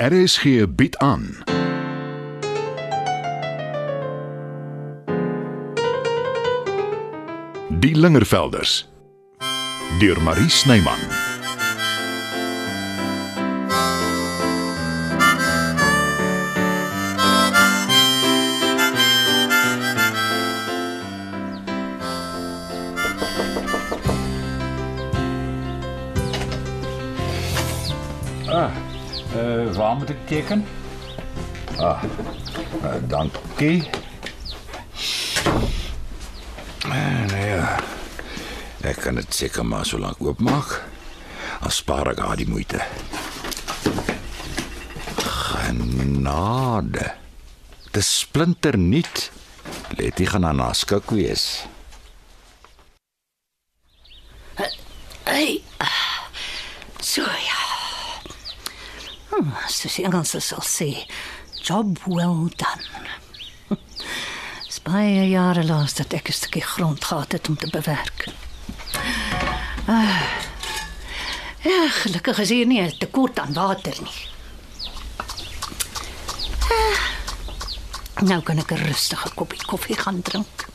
RSG bied aan. Die Lingervelders deur Marie Snyman. Uh, waar moet ek teken? Ah, uh, dankie. Uh, nou ja. Ek kan dit seker maar so lank oopmaak. Dan spaar ek haar die moeite. Genade. Dit splinter nuut. Letty gaan aan haar skik wees. Hey. So ja. Hm, soos die Engels sal sê, job well done. Spaie jare laas dat ek 'n stukkie grond gehad het om te bewerk. Ah. Ja, gelukkig is hier nie 'n tekort aan water nie. Ah. Nou kan ek 'n rustige koppie koffie gaan drink.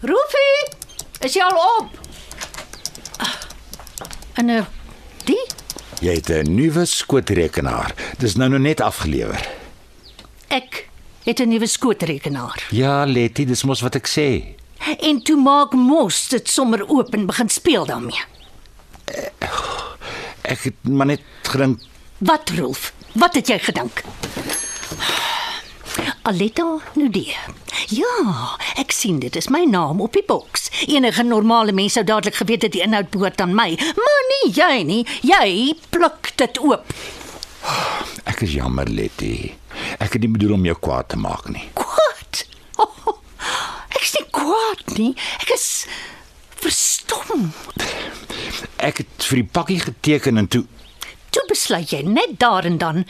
Rufie, is jy al op? En uh, die? Jy het 'n nuwe skootrekenaar. Dis nou nog net afgelewer. Ek het 'n nuwe skootrekenaar. Ja, Letty, dis mos wat ek sê. En toe maak Mos dit sommer oop en begin speel daarmee. Ek het maar net gedink Wat Rolf? Wat het jy gedink? Aletta Nudee. Ja, ek sien dit is my naam op die boks. Enige normale mens sou dadelik geweet het die inhoud behoort aan my, maar nie jy nie. Jy pluk dit oop. ek is jammer, Letty. Ek het nie bedoel om jou kwaad te maak nie. Kwaad. Oh, ek is nie kwaad nie. Ek is verstom. Ek het vir die pakkie geteken en toe Toe besluit jy net daar en dan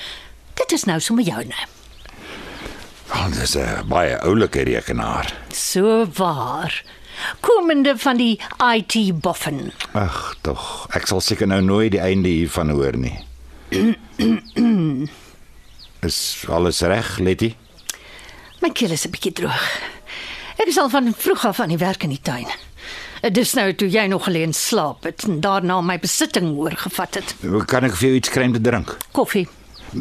dit is nou sommer joune. Oh, dis 'n baie oulike rekenaar. So waar. Komende van die IT boffen. Ag, tog. Ek sal seker nou nooit die einde hiervan hoor nie. is alles reg, Letty? My keel is 'n bietjie droog. Ek is al van vroeg af aan die werk in die tuin. Dis nou toe jy nog alleen slaap het en daarna my besitting oorgevat het. Kan ek vir jou iets kry om te drink? Koffie.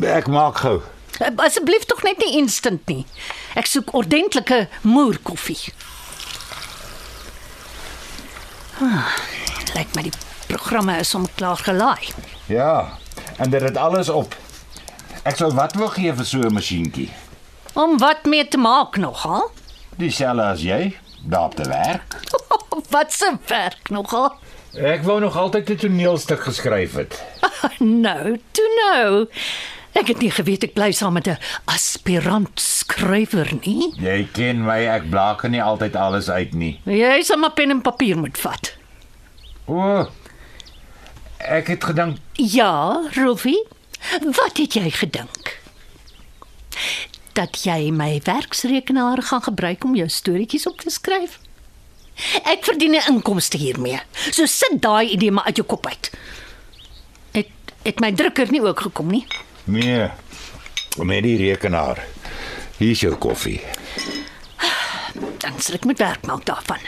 Ek maak gou. Eh, Asseblief tog net nie instant nie. Ek soek ordentlike moerkoffie. Ah, lyk my die programme is om klaar gelaai. Ja, en dit het alles op. Ek sou wat wou gee vir so 'n masjienkie. Om wat mee te maak nogal? Dieselfde as jy, daar op te werk. wat se werk nogal? Ek wou nog altyd 'n toneelstuk geskryf het. Nou, toe nou. Ek het nie geweet ek bly saam met 'n aspirant skrywer nie. Jy ken my, ek blaak nie altyd alles uit nie. Jy sal maar pen en papier moet vat. O. Ek het gedink Ja, Rolfie. Wat het jy gedink? Dat jy my werksrekenaar gaan gebruik om jou storieetjies op te skryf? Ek verdien 'n inkomste hiermee. So sit daai idee maar uit jou kop uit. Het het my drukker nie ook gekom nie? Nee. Met die rekenaar. Hier is jou koffie. Dan sal ek moet werk maak daarvan.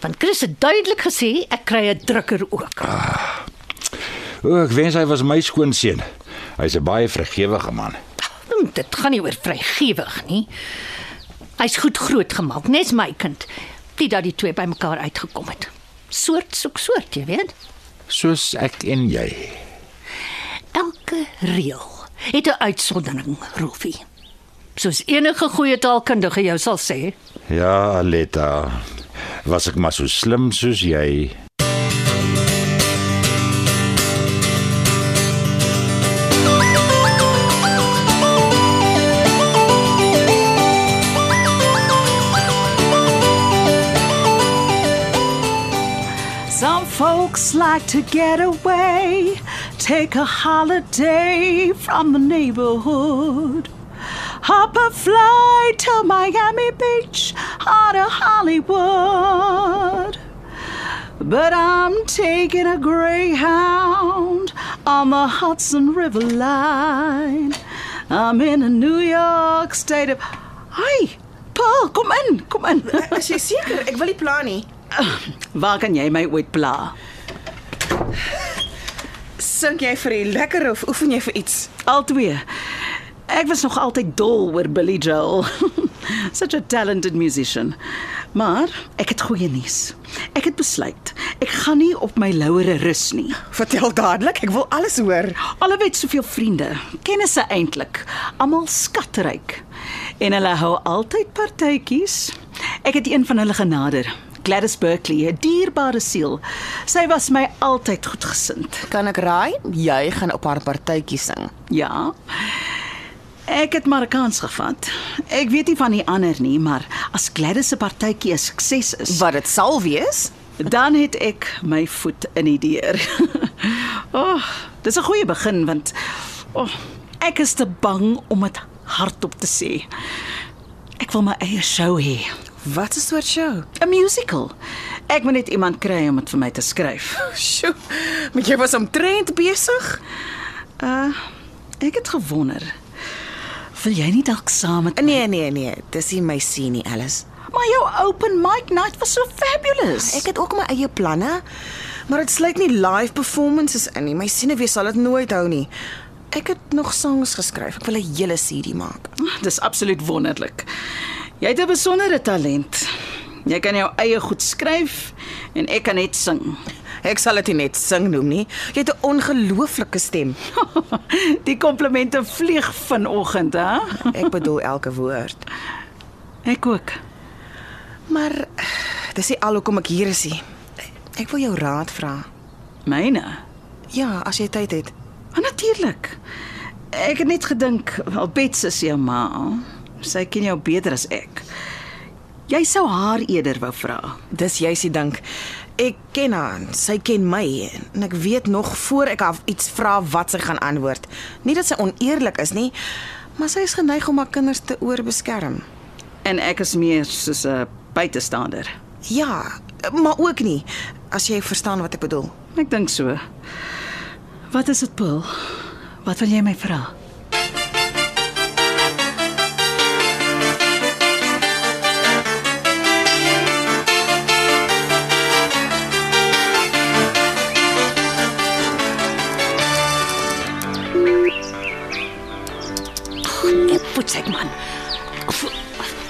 Want Chris het duidelik gesê ek kry 'n drukker ook. O, ek wens hy was my skoonseun. Hy's 'n baie vrygewige man. Hm, Dit gaan nie oor vrygewig nie. Hy's goed grootgemaak, nes my kind. Nie dat die twee bymekaar uitgekom het. Soort soek soort, jy weet. Soos ek en jy. Elke reël het 'n uitsondering, Rolfie. Soos enige goeie taalkundige jou sal sê. Ja, Aletta. Was ek maar so slim soos jy. Some folks like to get away, take a holiday from the neighborhood. Hop a flight to Miami Beach or to Hollywood. But I'm taking a greyhound on the Hudson River line. I'm in a New York state of Hi, Paul, kom in, kom in. Is jy seker? Ek wil pla nie. Waar kan jy my ooit pla? Sing jy vir die lekker of oefen jy vir iets? Al twee. Ek was nog altyd dol oor Billy Joel. Such a talented musician. Maar ek het goeie nuus. Ek het besluit ek gaan nie op my lauere rus nie. Vertel dadelik, ek wil alles hoor. Alhoewel soveel vriende, kennisse eintlik, almal skatryk. En hulle hou altyd partytjies. Ek het een van hulle genader. Gladys Berkeley, 'n dierbare siel. Sy was my altyd goedgesind. Kan ek raai? Jy gaan op haar partytjie sing. Ja. Ek het maar 'n kans gevat. Ek weet nie van die ander nie, maar as Gladys se partytjie 'n sukses is, Wat dit sal wees? dan het ek my voet in die deur. oh, dis 'n goeie begin want oh, ek is te bang om dit hardop te sê. Ek wil my eie show hê, Wat 'n soort show? 'n musical. Ek moet net iemand kry om dit vir my te skryf. Sjoe. Maar jy was omtrent besig? Uh, ek het gewonder. Wil jy nie dalk saam met my? Nee, nee, nee. Dis nie my sien nie, Alice. Maar jou open mic night was so fabulous. Ek het ook my eie planne, maar dit sluit nie live performances in nie. My senuwee sal dit nooit hou nie. Ek het nog songs geskryf. Ek wil 'n hele CD maak. Dis absoluut wonderlik. Jy het 'n besondere talent. Jy kan jou eie goed skryf en ek kan net sing. Ek sal dit net sing noem nie. Jy het 'n ongelooflike stem. Die komplimente vlieg vanoggend, hè? Ek bedoel elke woord. Ek ook. Maar dis nie al hoekom ek hier is nie. Ek wil jou raad vra. Myne. Ja, as jy tyd het. Maar natuurlik. Ek het net gedink, wel Bets is jou ma. Sy ken jou beter as ek. Jy sou haar eerder wou vra. Dis juis die dink. Ek ken haar, sy ken my en ek weet nog voor ek haar iets vra wat sy gaan antwoord. Nie dat sy oneerlik is nie, maar sy is geneig om haar kinders te oorbeskerm. En ek is meer soos 'n buitestander. Ja, maar ook nie as jy verstaan wat ek bedoel. Ek dink so. Wat is dit, Paul? Wat wil jy my vra? Ek voetsek man.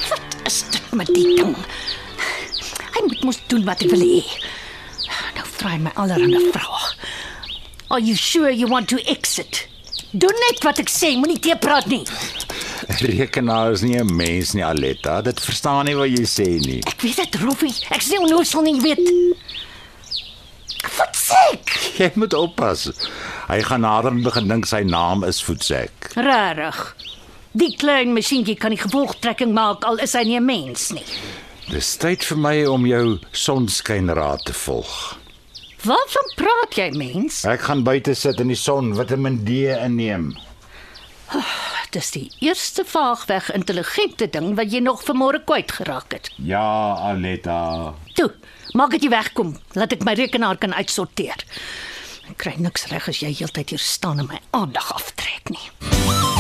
Wat is dit met die ding? Hy moet mos doen wat hy wil hê. Nou vra hy my allerhande vrae. Are you sure you want to exit? Doen net wat ek sê, moenie te praat nie. Rekenaar is nie 'n mens nie, Aletta. Dit verstaan nie wat jy sê nie. Ek weet dit, Roffie. Ek sê onnoosel nie, jy weet. Wat sê ek? Jy moet oppas. Hy gaan nader begin dink sy naam is Voetsek. Rarig. Die klein masjienkie kan die gevolgtrekking maak al is hy nie 'n mens nie. Dis tyd vir my om jou sonskynraad te volg. Waarvan praat jy, mens? Ek gaan buite sit in die son, Vitamiin D inneem. Dis die eerste vaagweg intelligente ding wat jy nog vanmôre kwyt geraak het. Ja, Aletta. Toe, maak dit jy wegkom, laat ek my rekenaar kan uitsorteer. Ek kry niks reg as jy heeltyd hier staan en my aandag aftrek nie.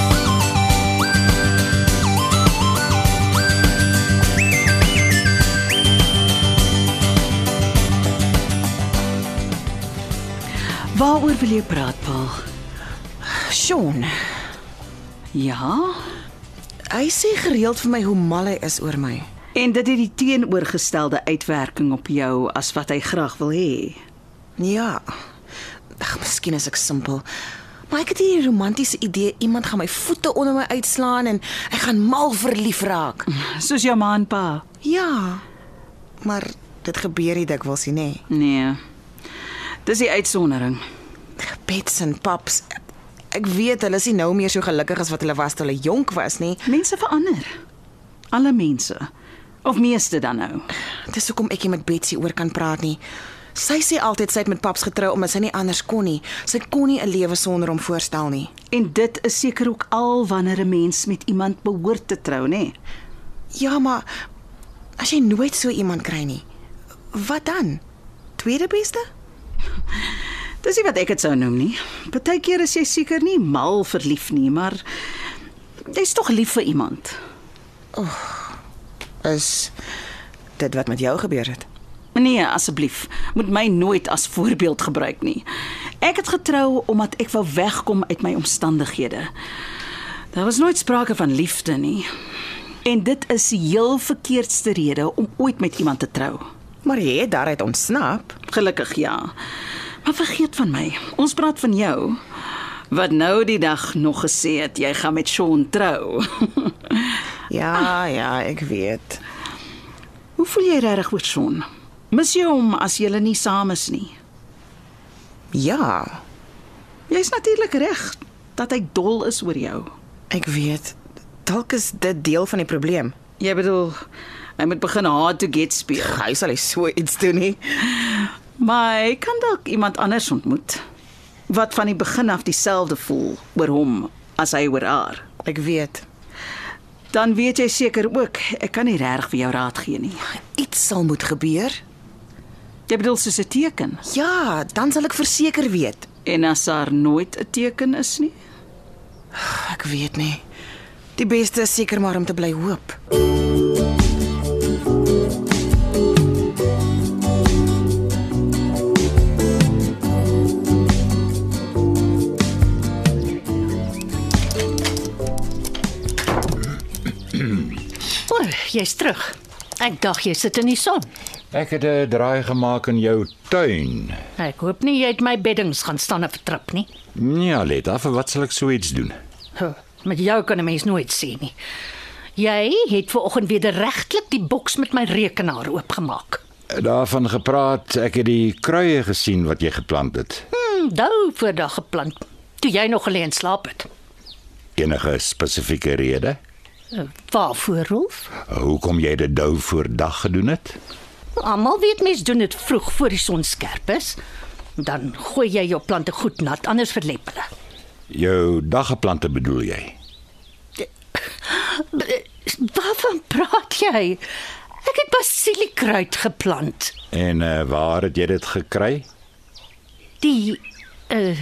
Waaroor wil jy praat, Paul? Sean, Ja? hy sê gereeld vir my hoe mal hy is oor my. En dit het die teenoorgestelde uitwerking op jou as wat hy graag wil hê. Ja. Ag, miskien is ek simpel. Maar ek het hierdie romantiese idee iemand gaan my voete onder my uitslaan en ek gaan mal verlief raak. Soos jou ma en pa. Ja. Maar dit gebeur nie dikwels nie, nê. Nee. Dis die uitsondering. Pets en paps. Ek weet hulle is nie nou meer so gelukkig as wat hulle was toe hulle jonk was nie. Mense verander. Alle mense. Of meeste dan nou. Dis hoekom ek nie met Betsy oor kan praat nie. Sy sê altyd sy het met paps getrou omdat sy nie anders kon nie. Sy kon nie 'n lewe sonder hom voorstel nie. En dit is seker ook al wanneer 'n mens met iemand behoort te trou, nê? Ja, maar as jy nooit so iemand kry nie, wat dan? tweede beste? Dis nie wat ek dit sou noem nie. Partykeer is jy seker nie mal verlief nie, maar jy's tog lief vir iemand. Is dit wat met jou gebeur het? Nee, asseblief, moet my nooit as voorbeeld gebruik nie. Ek het getrou omdat ek wou wegkom uit my omstandighede. Daar was nooit sprake van liefde nie. En dit is die heel verkeerdste rede om ooit met iemand te trou. Maar jy het daaruit ontsnap. Gelukkig ja. Maar vergeet van my. Ons praat van jou. Wat nou die dag nog gesê het jy gaan met Sean trou. Ja, ja, ek weet. Hoe voel jy regtig oor Sean? Mis jy hom as julle nie saam is nie? Ja, Jy's natuurlik reg dat hy dol is oor jou. ek weet. Dalk is dit deel van die probleem. Jy bedoel hy moet begin hard to get speel. Hy sal nie so iets doen nie. Maar hy kan dalk iemand anders ontmoet wat van die begin af dieselfde voel oor hom as hy oor haar. Ek weet. Dan weet jy seker ook ek kan nie reg vir jou raad gee nie. Iets sal moet gebeur. Jy bedoel soos 'n teken. Ja, dan sal ek verseker weet. En as daar nooit 'n teken is nie? Ek weet nie. Die beste is seker maar om te bly hoop. O, jy's terug. Ek dink jy sit in die son. Ek het 'n draai gemaak in jou tuin. Ek hoop nie jy het my beddings gaan staan en vertrap nie. Nee, Aletta, vir wat sal ek so iets doen? Huh, met jou kan 'n mens nooit sien nie. Jy het ver oggend wederregtelik die boks met my rekenaar oopgemaak. Daarvan gepraat, ek het die kruie gesien wat jy geplant het. Hm, dou voordag geplant. Toe jy nog gelê en slaap het. Enige spesifieke rede? Waarvoor, Rolf? Hoekom jy dit dou voor dag gedoen het? Almal weet mens doen dit vroeg voor die son skerp is. Dan gooi jy jou plante goed nat, anders verlep hulle. Jou daggeplante bedoel jy? Waarvan praat jy? Ek het basiliekruid geplant. En uh, waar het jy dit gekry? Die uh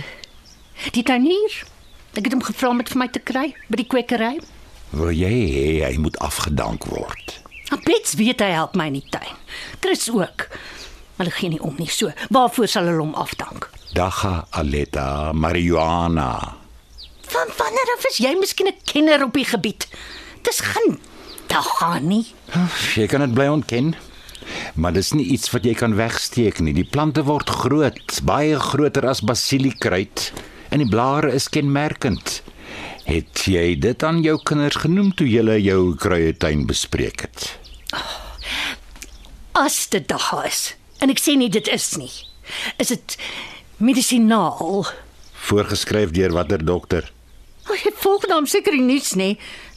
die tuinier. Ek het hom gevra om dit vir my te kry by die kwekery. Wil jy hê hy moet afgedank word? Bets weet hy help my in die tuin. Chris ook. Hulle gee nie om nie so. Waarvoor sal hulle hom afdank? Dagga Aletta marijuana. Van wanneer af is jy miskien 'n kenner op die gebied? Dis geen dag gaan nie. Jy kan dit bly ontken. Maar dis nie iets wat jy kan wegsteek nie. Die plante word groot, baie groter as basiliekruid en die blare is kenmerkend. Het jy dit aan jou kinders genoem toe julle jou kruietuin bespreek het? As dit dag is. En ek sê nie dit is nie. Is dit medisinaal? Voorgeskryf deur watter dokter? Ag, Ek volg dan seker niets nie.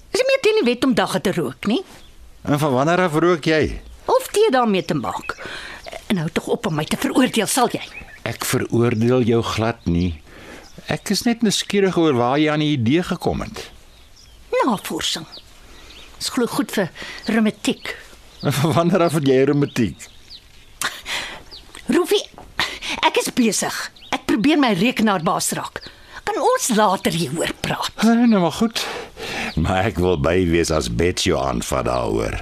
Is nie meer teen die wet om dagga te rook nie. En van wanneer af rook jy? Of tee daarmee te maak. En hou tog op om my te veroordeel, sal jy? Ek veroordeel jou glad nie. Ek is net nuuskierig oor waar jy aan die idee gekom het. Navorsing. Dis glo goed vir reumatiek. Wanneer af het jy reumatiek? Rufie, ek is besig. Ek probeer my rekenaar baas raak. Kan ons later hieroor praat? Nee, nou maar goed. Maar ek wil by wees as Bet jou aanvat daaroor.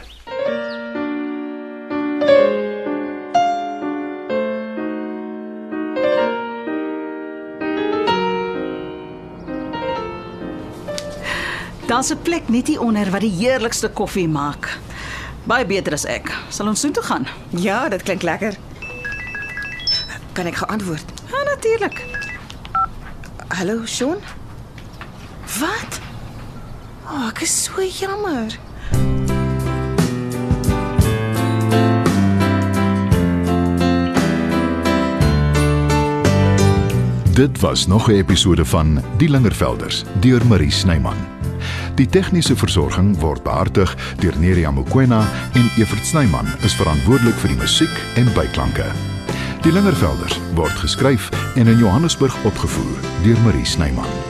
Daar's 'n plek net hier onder wat die heerlikste koffie maak. Baie beter as ek. Sal ons soontoe gaan? Ja, dit klink lekker. Kan ek geantwoord? Ja, natuurlik. Hallo, Sean? Wat? O, oh, ek is so jammer. Dit was nog 'n episode van Die Lingervelders deur Marie Snyman. Die tegniese versorging word behartig deur Neriya Mukwena en Evert Snyman is verantwoordelik vir die musiek en byklanke. Die Lingervelders word geskryf en in Johannesburg opgevoer deur Marie Snyman.